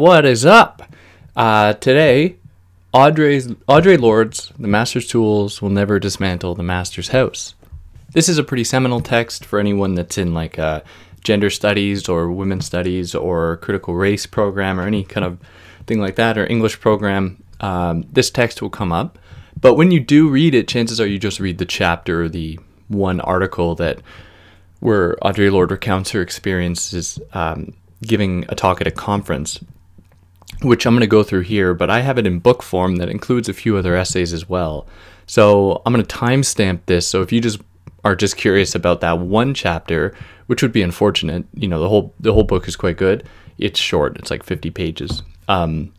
What is up? Uh, today, Audrey's Audre Lorde's "The Master's Tools Will Never Dismantle the Master's House." This is a pretty seminal text for anyone that's in like uh, gender studies or women's studies or critical race program or any kind of thing like that or English program. Um, this text will come up, but when you do read it, chances are you just read the chapter or the one article that where Audre Lorde recounts her experiences um, giving a talk at a conference, which I'm going to go through here, but I have it in book form that includes a few other essays as well. So I'm going to timestamp this. So if you just are just curious about that one chapter, which would be unfortunate, you know, the whole the whole book is quite good. It's short; it's like 50 pages. Um,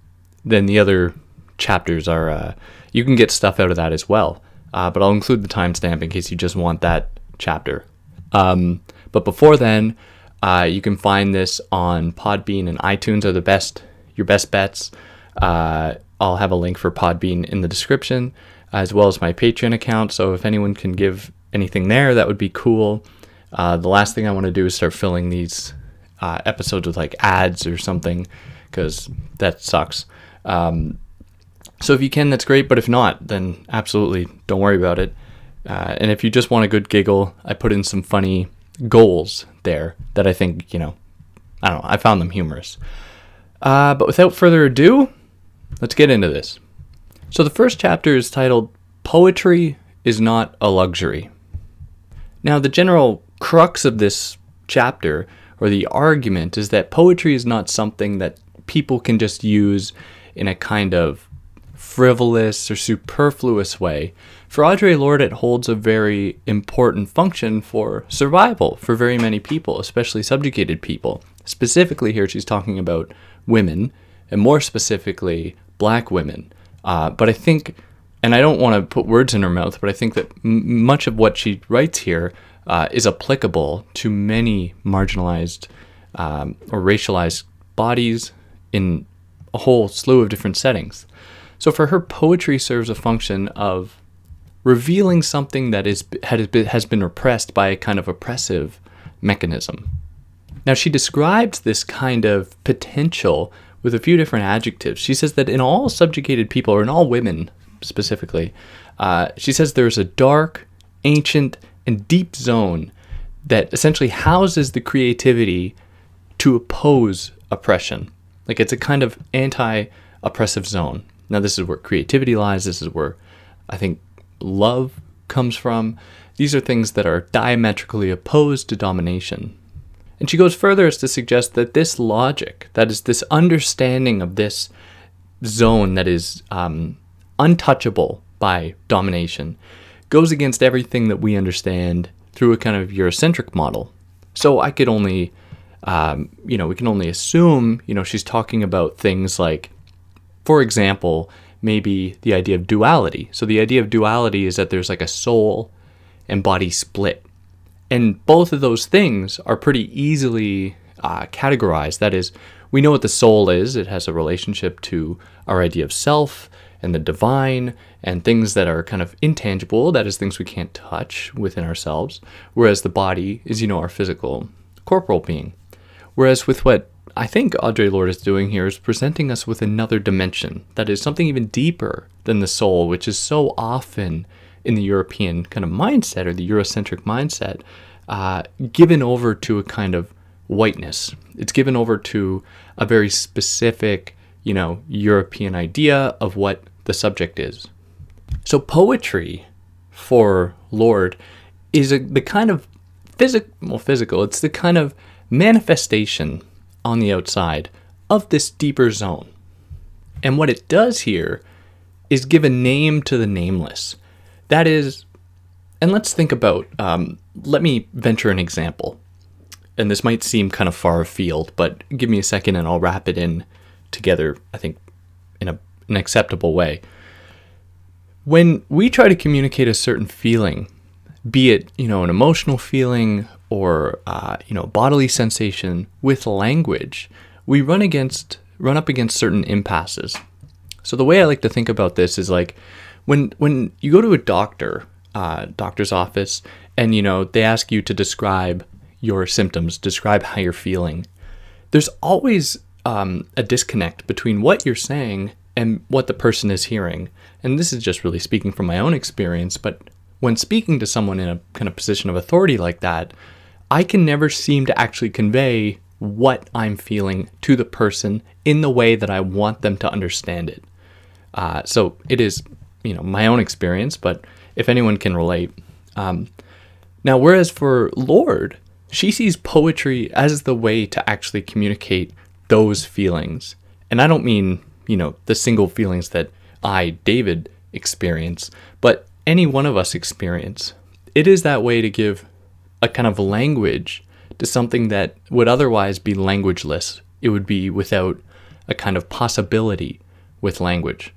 then the other chapters are uh, you can get stuff out of that as well. Uh, but I'll include the timestamp in case you just want that chapter. Um, but before then, uh, you can find this on Podbean and iTunes are the best your best bets. Uh, I'll have a link for Podbean in the description, as well as my Patreon account. So if anyone can give anything there, that would be cool. Uh, the last thing I want to do is start filling these uh, episodes with like ads or something, because that sucks. Um, so if you can, that's great. But if not, then absolutely don't worry about it. Uh, and if you just want a good giggle, I put in some funny goals there that I think, you know, I don't know, I found them humorous. Uh, but without further ado, let's get into this. So the first chapter is titled Poetry is Not a Luxury. Now, the general crux of this chapter, or the argument, is that poetry is not something that people can just use in a kind of frivolous or superfluous way. For Audre Lorde, it holds a very important function for survival for very many people, especially subjugated people. Specifically, here she's talking about women, and more specifically, black women. Uh, but I think, and I don't want to put words in her mouth, but I think that m- much of what she writes here uh, is applicable to many marginalized um, or racialized bodies in a whole slew of different settings. So for her, poetry serves a function of revealing something that is has been repressed by a kind of oppressive mechanism. Now she describes this kind of potential with a few different adjectives. She says that in all subjugated people, or in all women specifically, uh, she says there's a dark, ancient, and deep zone that essentially houses the creativity to oppose oppression. Like it's a kind of anti oppressive zone. Now, this is where creativity lies. This is where I think love comes from. These are things that are diametrically opposed to domination. And she goes further as to suggest that this logic, that is, this understanding of this zone that is um, untouchable by domination, goes against everything that we understand through a kind of Eurocentric model. So I could only, um, you know, we can only assume, you know, she's talking about things like, for example, maybe the idea of duality. So the idea of duality is that there's like a soul and body split. And both of those things are pretty easily uh, categorized. That is, we know what the soul is, it has a relationship to our idea of self and the divine and things that are kind of intangible, that is, things we can't touch within ourselves. Whereas the body is, you know, our physical, corporal being. Whereas with what I think Audre Lorde is doing here is presenting us with another dimension that is something even deeper than the soul, which is so often in the European kind of mindset or the Eurocentric mindset, uh, given over to a kind of whiteness. It's given over to a very specific, you know, European idea of what the subject is. So poetry for Lorde is a, the kind of physical, well, physical. It's the kind of manifestation on the outside of this deeper zone. And what it does here is give a name to the nameless. That is, and let's think about, um, let me venture an example. And this might seem kind of far afield, but give me a second and I'll wrap it in together, I think, in a, an acceptable way. When we try to communicate a certain feeling, be it, you know, an emotional feeling or uh, you know bodily sensation with language, we run against run up against certain impasses. So the way I like to think about this is like when when you go to a doctor, uh, doctor's office, and you know they ask you to describe your symptoms, describe how you're feeling. There's always um, a disconnect between what you're saying and what the person is hearing. And this is just really speaking from my own experience, but when speaking to someone in a kind of position of authority like that, I can never seem to actually convey what I'm feeling to the person in the way that I want them to understand it. Uh, so it is, you know, my own experience, but if anyone can relate. Um, now, whereas for Lorde, she sees poetry as the way to actually communicate those feelings. And I don't mean, you know, the single feelings that I, David, experience, but any one of us experience. It is that way to give a kind of language to something that would otherwise be languageless. It would be without a kind of possibility with language.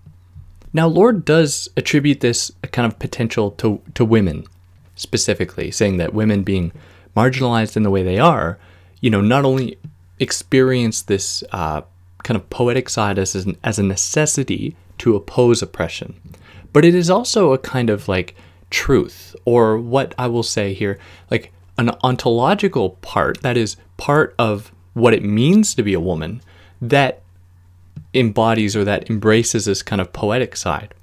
Now, Lorde does attribute this kind of potential to, to women specifically, saying that women being marginalized in the way they are, you know, not only experience this uh, kind of poetic side as, an, as a necessity to oppose oppression, but it is also a kind of like truth, or what I will say here, like an ontological part that is part of what it means to be a woman that embodies or that embraces this kind of poetic side.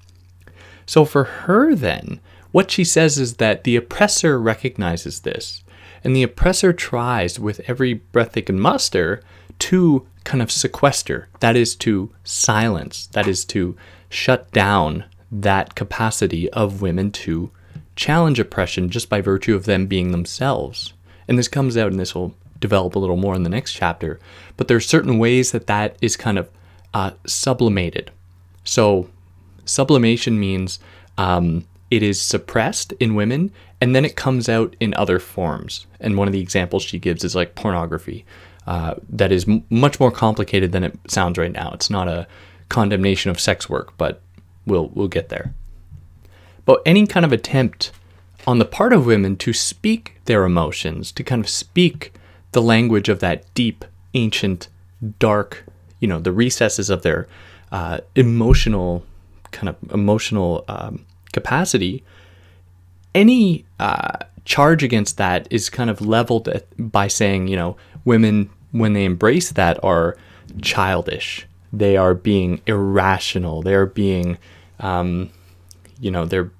So for her, then, what she says is that the oppressor recognizes this, and the oppressor tries with every breath they can muster to kind of sequester, that is, to silence, that is, to shut down that capacity of women to challenge oppression just by virtue of them being themselves. And this comes out, and this will develop a little more in the next chapter. But there are certain ways that that is kind of uh, sublimated. So, sublimation means um, it is suppressed in women and then it comes out in other forms. And one of the examples she gives is like pornography. Uh, that is m- much more complicated than it sounds right now. It's not a condemnation of sex work, but we'll we'll get there. But any kind of attempt on the part of women to speak their emotions, to kind of speak the language of that deep, ancient, dark, you know, the recesses of their uh, emotional kind of emotional um, capacity, any uh, charge against that is kind of leveled at, by saying, you know, women when they embrace that are childish. They are being irrational. They're being, um, you know, they're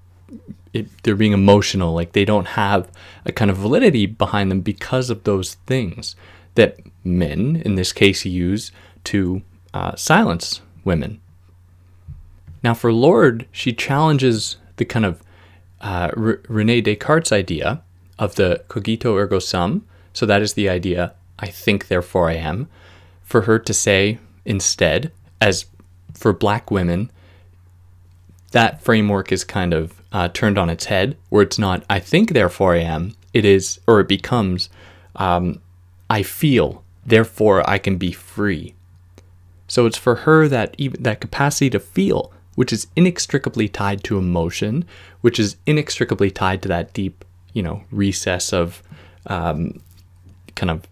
it, they're being emotional. Like they don't have a kind of validity behind them because of those things that men, in this case, use to uh, silence women. Now, for Lorde, she challenges the kind of uh, R- Rene Descartes' idea of the cogito ergo sum. So that is the idea, I think, therefore I am. For her to say instead, as for black women, that framework is kind of uh, turned on its head, where it's not, I think, therefore I am. It is, or it becomes, um, I feel, therefore I can be free. So it's for her that even that capacity to feel, which is inextricably tied to emotion, which is inextricably tied to that deep, you know, recess of um, kind of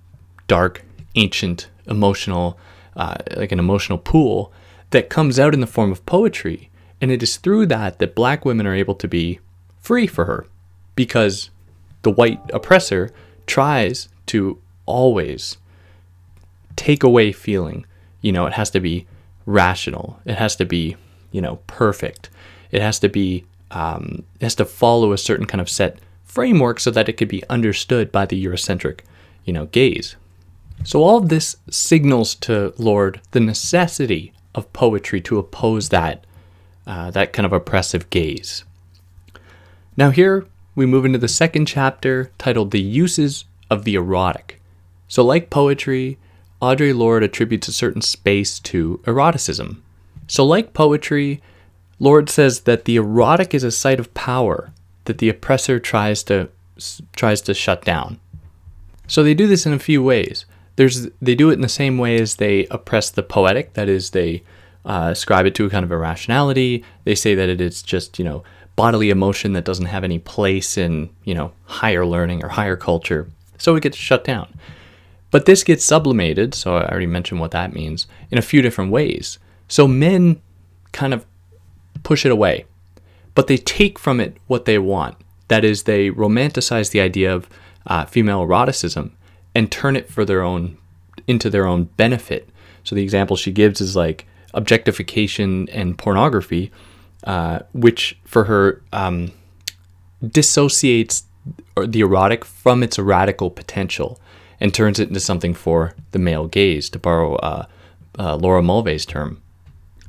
dark, ancient, emotional, uh, like an emotional pool that comes out in the form of poetry. And it is through that that black women are able to be free for her because the white oppressor tries to always take away feeling, you know, it has to be rational. It has to be, you know, perfect. It has to be, um, it has to follow a certain kind of set framework so that it could be understood by the Eurocentric, you know, gaze. So all of this signals to Lorde the necessity of poetry to oppose that, uh, that kind of oppressive gaze. Now here we move into the second chapter titled "The Uses of the Erotic." So, like poetry, Audre Lorde attributes a certain space to eroticism. So, like poetry, Lorde says that the erotic is a site of power that the oppressor tries to tries to shut down. So they do this in a few ways. There's they do it in the same way as they oppress the poetic, that is, they uh, ascribe it to a kind of irrationality. They say that it is just you know bodily emotion that doesn't have any place in you know higher learning or higher culture, so it gets shut down. But this gets sublimated, so I already mentioned what that means, in a few different ways. So men kind of push it away, but they take from it what they want. That is, they romanticize the idea of uh, female eroticism and turn it for their own into their own benefit. So the example she gives is like objectification and pornography, uh, which for her um, dissociates the erotic from its radical potential and turns it into something for the male gaze, to borrow uh, uh, Laura Mulvey's term.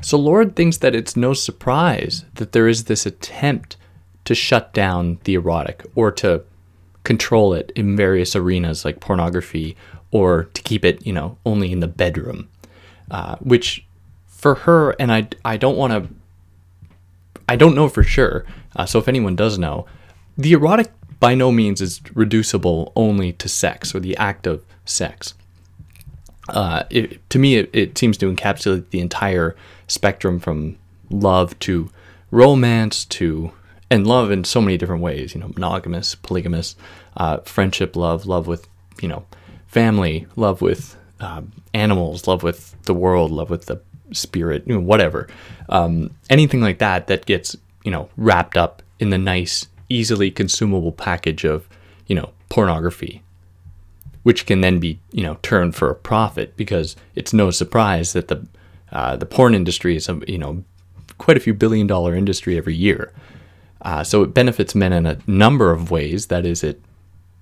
So Lorde thinks that it's no surprise that there is this attempt to shut down the erotic or to control it in various arenas like pornography or to keep it, you know, only in the bedroom. Uh, which for her, and I, I don't want to, I don't know for sure. Uh, so if anyone does know, the erotic by no means is reducible only to sex or the act of sex. Uh, it, to me, it, it seems to encapsulate the entire spectrum from love to romance to and love in so many different ways you know monogamous polygamous uh, friendship love love with you know family love with uh, animals love with the world love with the spirit you know, whatever um, anything like that that gets you know wrapped up in the nice easily consumable package of you know pornography which can then be you know turned for a profit because it's no surprise that the uh, the porn industry is a you know quite a few billion dollar industry every year. Uh, so it benefits men in a number of ways. That is, it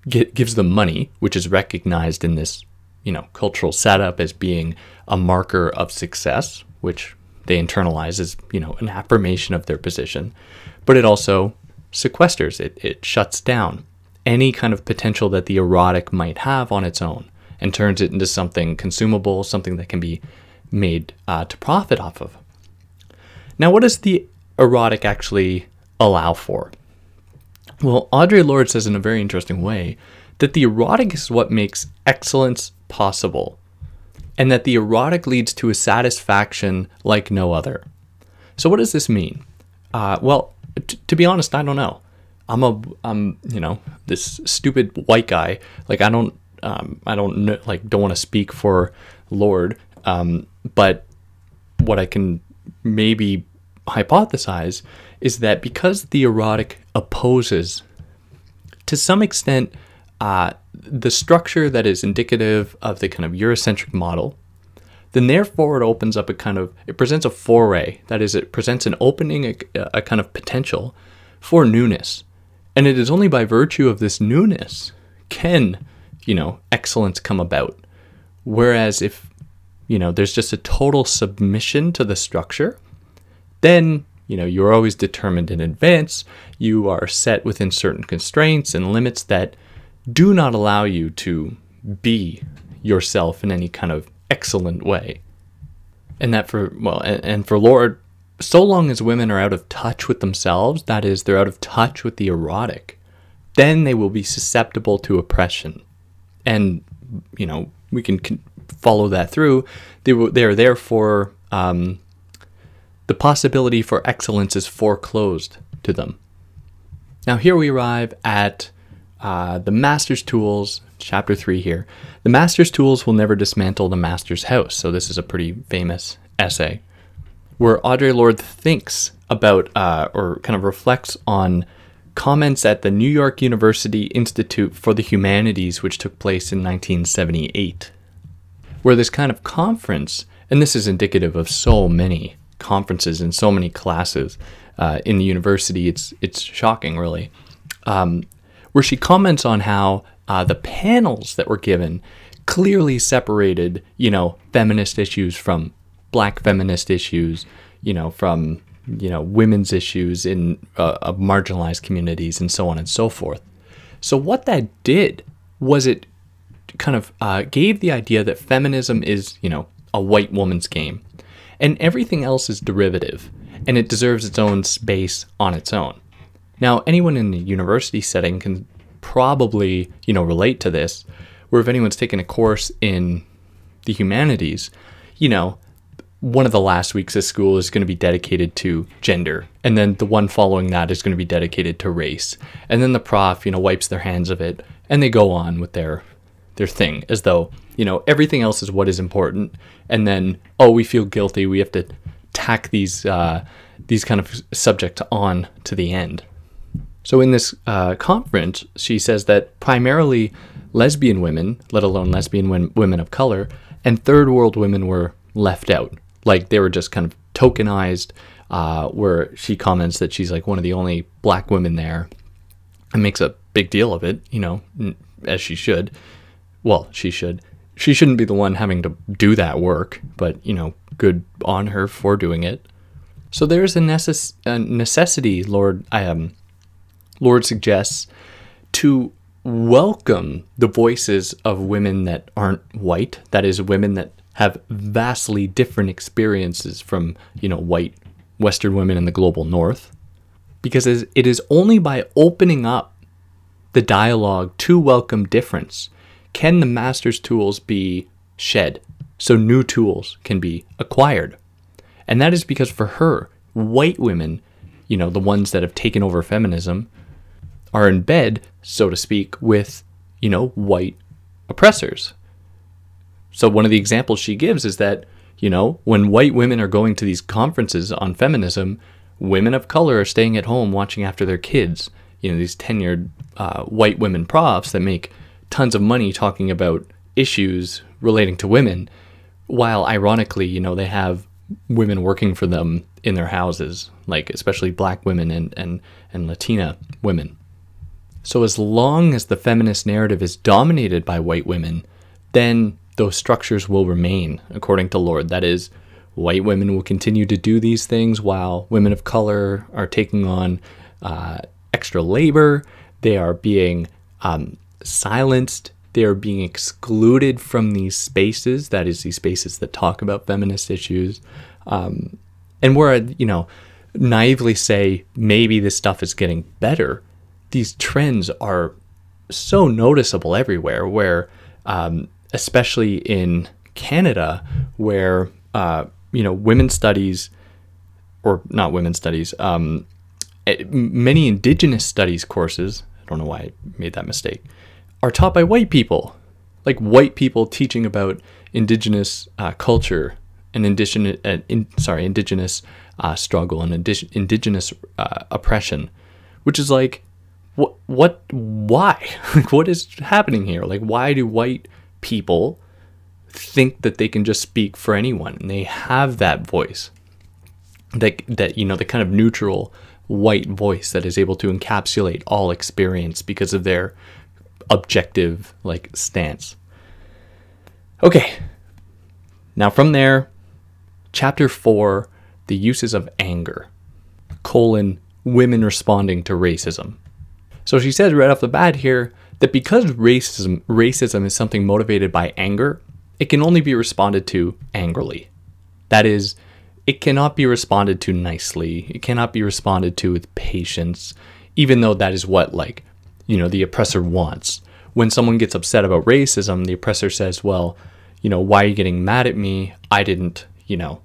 get, gives them money, which is recognized in this you know cultural setup as being a marker of success, which they internalize as you know an affirmation of their position. But it also sequesters it. It shuts down any kind of potential that the erotic might have on its own and turns it into something consumable, something that can be made uh, to profit off of. Now, what does the erotic actually allow for? Well, Audre Lorde says in a very interesting way that the erotic is what makes excellence possible, and that the erotic leads to a satisfaction like no other. So, what does this mean? Uh, well, t- to be honest, I don't know. I'm a, I'm, you know, this stupid white guy. Like, I don't, um, I don't know, like, don't want to speak for Lorde. Um, but what I can maybe hypothesize is that because the erotic opposes, to some extent, uh, the structure that is indicative of the kind of Eurocentric model, then therefore it opens up a kind of, it presents a foray. That is, it presents an opening, a, a kind of potential for newness. And it is only by virtue of this newness can, you know, excellence come about. Whereas if you know, there's just a total submission to the structure, then, you know, you're always determined in advance. You are set within certain constraints and limits that do not allow you to be yourself in any kind of excellent way. And that for, well, and, and for Lorde, so long as women are out of touch with themselves, that is, they're out of touch with the erotic, then they will be susceptible to oppression. And, you know, we can follow that through, they, they are therefore um, the possibility for excellence is foreclosed to them. Now, here we arrive at uh, the master's tools, chapter 3 here. The master's tools will never dismantle the master's house. So, this is a pretty famous essay where Audre Lorde thinks about uh, or kind of reflects on comments at the New York University Institute for the Humanities, which took place in 1978 where this kind of conference, and this is indicative of so many conferences and so many classes uh, in the university, it's it's shocking, really. Um, where she comments on how uh, the panels that were given clearly separated, you know, feminist issues from black feminist issues, you know, from you know women's issues in uh, marginalized communities and so on and so forth. So what that did was it kind of uh, gave the idea that feminism is, you know, a white woman's game, and everything else is derivative, and it deserves its own space on its own. Now, anyone in the university setting can probably, you know, relate to this, where if anyone's taken a course in the humanities, you know, one of the last weeks of school is going to be dedicated to gender and then the one following that is going to be dedicated to race. And then the prof you know wipes their hands of it and they go on with their their thing as though you know everything else is what is important. And then oh we feel guilty we have to tack these uh, these kind of subjects on to the end so in this uh, conference she says that primarily lesbian women let alone lesbian women of color and third world women were left out. Like they were just kind of tokenized, uh, where she comments that she's like one of the only black women there and makes a big deal of it, you know, as she should. Well, she should. She shouldn't be the one having to do that work, but, you know, good on her for doing it. So there's a, necess- a necessity, Lorde, I um, Lorde suggests, to welcome the voices of women that aren't white, that is, women that have vastly different experiences from, you know, white Western women in the global north. Because it is only by opening up the dialogue to welcome difference can the master's tools be shed so new tools can be acquired. And that is because for her, white women, you know, the ones that have taken over feminism, are in bed, so to speak, with, you know, white oppressors. So one of the examples she gives is that, you know, when white women are going to these conferences on feminism, women of color are staying at home watching after their kids. You know, these tenured uh, white women profs that make tons of money talking about issues relating to women, while ironically, you know, they have women working for them in their houses, like especially black women and, and, and Latina women. So, as long as the feminist narrative is dominated by white women, then those structures will remain, according to Lorde. That is, white women will continue to do these things while women of color are taking on uh, extra labor. They are being um, silenced. They are being excluded from these spaces. That is, these spaces that talk about feminist issues. Um, and where, you know, naively say maybe this stuff is getting better these trends are so noticeable everywhere. Where, um, especially in Canada, where uh, you know women's studies, or not women's studies, um, eh, many Indigenous studies courses. I don't know why I made that mistake. Are taught by white people, like white people teaching about Indigenous uh, culture and indigenous, uh, in, sorry, Indigenous uh, struggle and indi- Indigenous uh, oppression, which is like what what why? Like what is happening here? Like why do white people think that they can just speak for anyone? And they have that voice. That that you know the kind of neutral white voice that is able to encapsulate all experience because of their objective like stance. Okay. Now from there chapter 4 the uses of anger. Colon women responding to racism so she says right off the bat here that because racism racism is something motivated by anger, it can only be responded to angrily. That is, it cannot be responded to nicely. It cannot be responded to with patience, even though that is what like, you know, the oppressor wants. When someone gets upset about racism, the oppressor says, "Well, you know, why are you getting mad at me? I didn't, you know,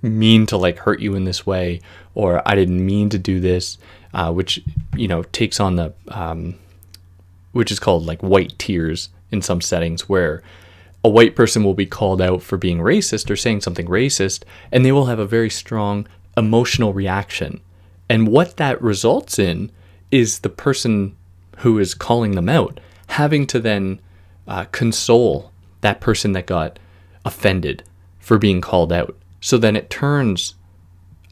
mean to like hurt you in this way or I didn't mean to do this uh, which you know takes on the um, which is called like white tears in some settings where a white person will be called out for being racist or saying something racist and they will have a very strong emotional reaction. And what that results in is the person who is calling them out having to then uh, console that person that got offended for being called out. So then it turns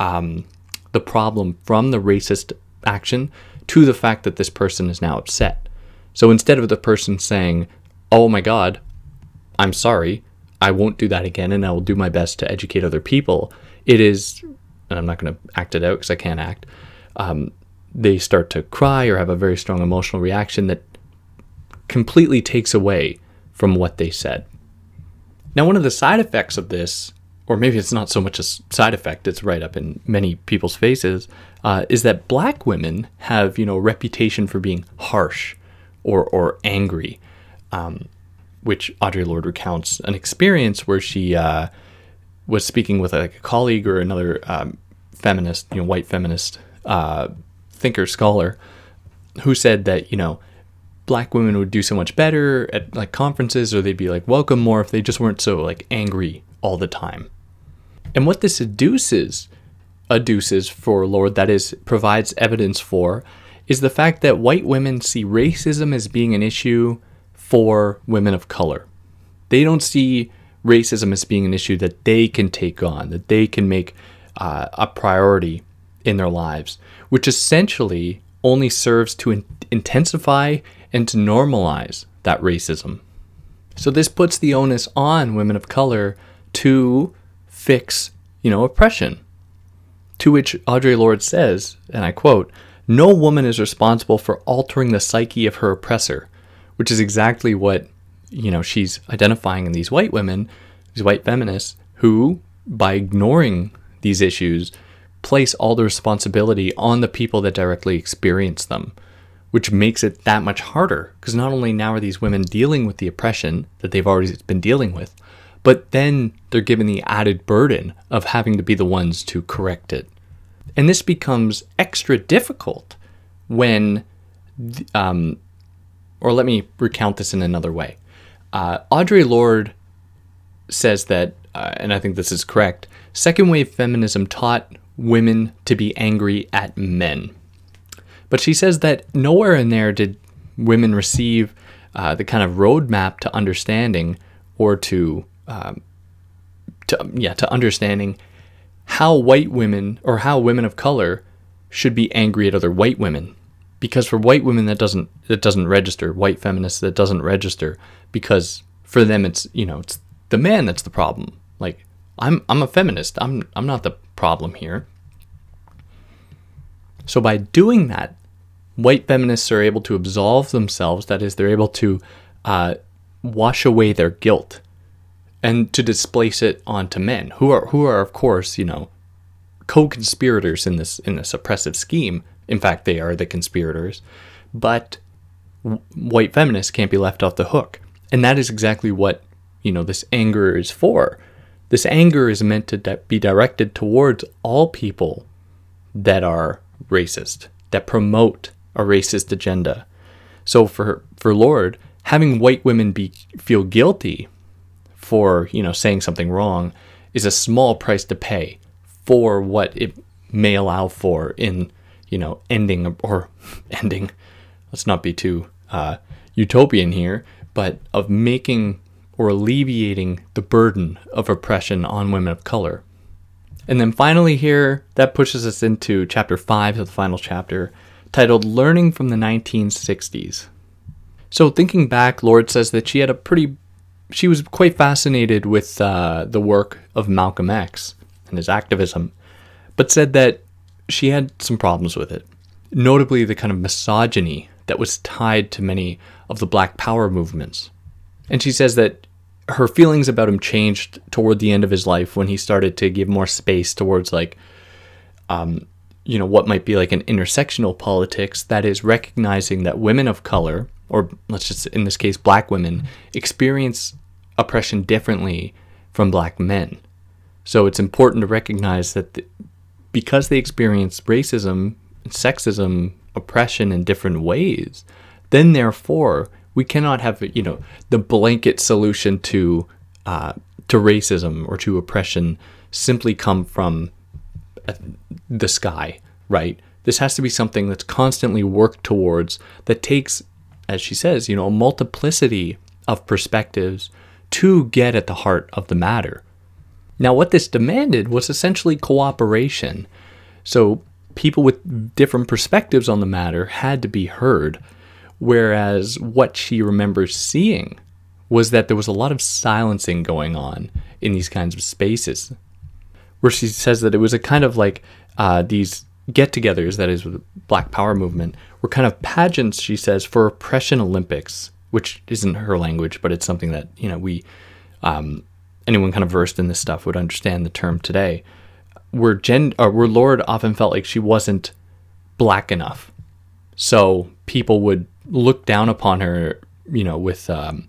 um, the problem from the racist action to the fact that this person is now upset. So instead of the person saying, Oh my God, I'm sorry, I won't do that again and I will do my best to educate other people, it is, and I'm not going to act it out because I can't act, um, they start to cry or have a very strong emotional reaction that completely takes away from what they said. Now, one of the side effects of this or maybe it's not so much a side effect, it's right up in many people's faces, uh, is that black women have, you know, a reputation for being harsh or, or angry, um, which Audre Lorde recounts an experience where she uh, was speaking with a, a, colleague or another um, feminist, you know, white feminist uh, thinker, scholar, who said that, you know, black women would do so much better at like conferences or they'd be like welcome more if they just weren't so like angry all the time. And what this adduces, adduces for Lorde, that is, provides evidence for, is the fact that white women see racism as being an issue for women of color. They don't see racism as being an issue that they can take on, that they can make uh, a priority in their lives, which essentially only serves to in- intensify and to normalize that racism. So this puts the onus on women of color to fix, you know, oppression. To which Audre Lorde says, and I quote, "No woman is responsible for altering the psyche of her oppressor," which is exactly what, you know, she's identifying in these white women, these white feminists who by ignoring these issues place all the responsibility on the people that directly experience them which makes it that much harder because not only now are these women dealing with the oppression that they've already been dealing with, but then they're given the added burden of having to be the ones to correct it. And this becomes extra difficult when, um, or let me recount this in another way. Uh, Audre Lorde says that, uh, and I think this is correct, second wave feminism taught women to be angry at men. But she says that nowhere in there did women receive uh, the kind of roadmap to understanding or to, um, to yeah to understanding how white women or how women of color should be angry at other white women. Because for white women that doesn't that doesn't register. White feminists that doesn't register. Because for them it's you know it's the man that's the problem. Like i'm i'm a feminist. I'm i'm not the problem here. So by doing that white feminists are able to absolve themselves, that is, they're able to uh, wash away their guilt and to displace it onto men who are who are of course you know co-conspirators in this in this oppressive scheme. In fact they are the conspirators. But white feminists can't be left off the hook. And that is exactly what you know this anger is for. This anger is meant to be directed towards all people that are racist that promote a racist agenda. So for for Lorde, having white women be feel guilty for you know saying something wrong is a small price to pay for what it may allow for in you know ending or ending. Let's not be too uh, utopian here, but of making or alleviating the burden of oppression on women of color. And then finally, here, that pushes us into chapter 5 of the final chapter, titled Learning from the 1960s. So, thinking back, Lorde says that she had a pretty, she was quite fascinated with uh, the work of Malcolm X and his activism, but said that she had some problems with it, notably the kind of misogyny that was tied to many of the Black Power movements. And she says that her feelings about him changed toward the end of his life when he started to give more space towards like um, you know what might be like an intersectional politics that is recognizing that women of color or let's just in this case black women experience oppression differently from black men so it's important to recognize that the, because they experience racism sexism oppression in different ways then therefore we cannot have you know the blanket solution to uh, to racism or to oppression simply come from the sky, right? This has to be something that's constantly worked towards that takes, as she says, you know, a multiplicity of perspectives to get at the heart of the matter. Now, what this demanded was essentially cooperation. So, people with different perspectives on the matter had to be heard, whereas what she remembers seeing was that there was a lot of silencing going on in these kinds of spaces where she says that it was a kind of like uh, these get-togethers, that is, with the Black Power movement, were kind of pageants. She says for oppression Olympics, which isn't her language, but it's something that you know we, um, anyone kind of versed in this stuff would understand the term today. Where Jen, or where Lorde often felt like she wasn't black enough, so people would look down upon her, you know, with um,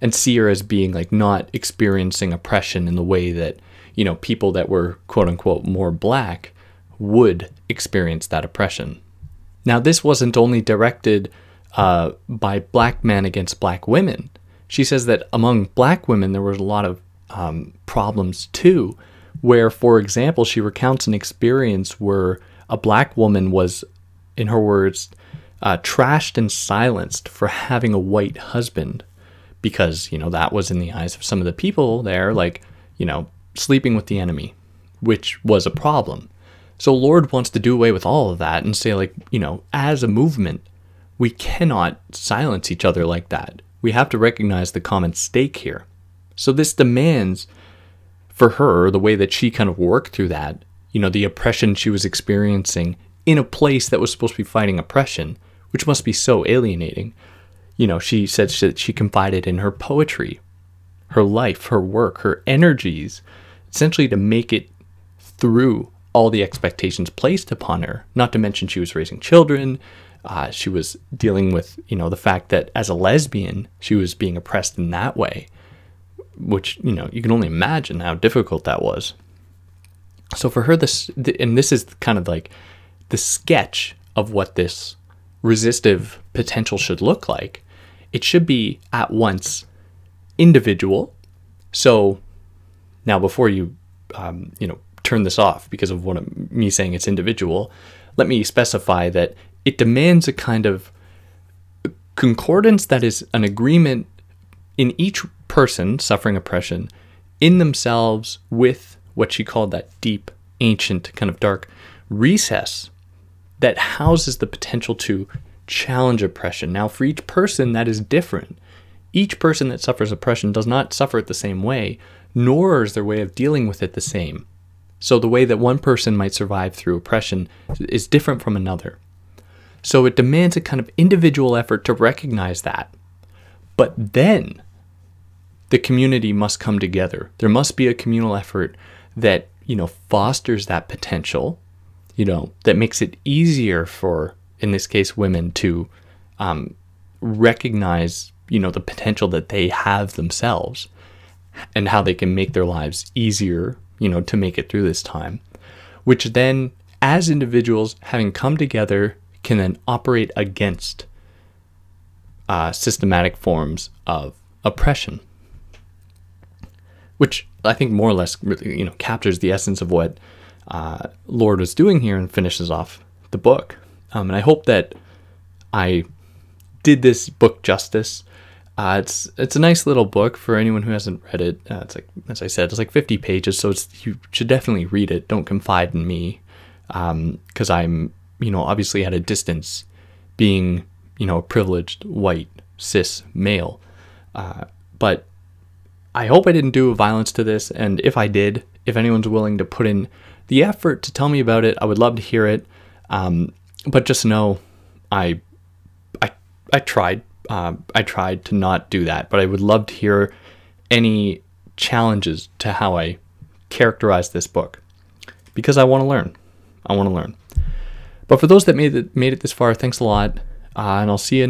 and see her as being like not experiencing oppression in the way that you know, people that were quote unquote more black would experience that oppression. Now, this wasn't only directed uh, by black men against black women. She says that among black women, there was a lot of um, problems too, where, for example, she recounts an experience where a black woman was, in her words, uh, trashed and silenced for having a white husband because, you know, that was in the eyes of some of the people there, like, you know, sleeping with the enemy, which was a problem. So Lorde wants to do away with all of that and say, like, you know, as a movement, we cannot silence each other like that. We have to recognize the common stake here. So this demands for her the way that she kind of worked through that, you know, the oppression she was experiencing in a place that was supposed to be fighting oppression, which must be so alienating. You know, she said that she confided in her poetry, her life, her work, her energies, essentially to make it through all the expectations placed upon her. Not to mention she was raising children. Uh, she was dealing with, you know, the fact that as a lesbian, she was being oppressed in that way, which, you know, you can only imagine how difficult that was. So for her, this, and this is kind of like the sketch of what this resistive potential should look like. It should be at once individual. So now, before you, um, you know, turn this off because of what I'm, me saying it's individual, let me specify that it demands a kind of concordance that is an agreement in each person suffering oppression in themselves with what she called that deep, ancient, kind of dark recess that houses the potential to challenge oppression. Now, for each person, that is different. Each person that suffers oppression does not suffer it the same way, nor is their way of dealing with it the same. So the way that one person might survive through oppression is different from another. So it demands a kind of individual effort to recognize that. But then the community must come together. There must be a communal effort that, you know, fosters that potential, you know, that makes it easier for, in this case, women to um, recognize, you know, the potential that they have themselves and how they can make their lives easier you know, to make it through this time, which then, as individuals, having come together, can then operate against uh, systematic forms of oppression, which I think more or less, you know, captures the essence of what uh, Lorde was doing here and finishes off the book. Um, and I hope that I did this book justice. Uh, it's it's a nice little book for anyone who hasn't read it. Uh, it's like as I said, it's like 50 pages, so it's you should definitely read it. Don't confide in me, because um, I'm you know obviously at a distance, being you know a privileged white cis male. Uh, but I hope I didn't do violence to this, and if I did, if anyone's willing to put in the effort to tell me about it, I would love to hear it. Um, but just know, I I I tried uh, I tried to not do that, but I would love to hear any challenges to how I characterize this book because I want to learn. I want to learn. But for those that made it, made it this far, thanks a lot, uh, and I'll see you.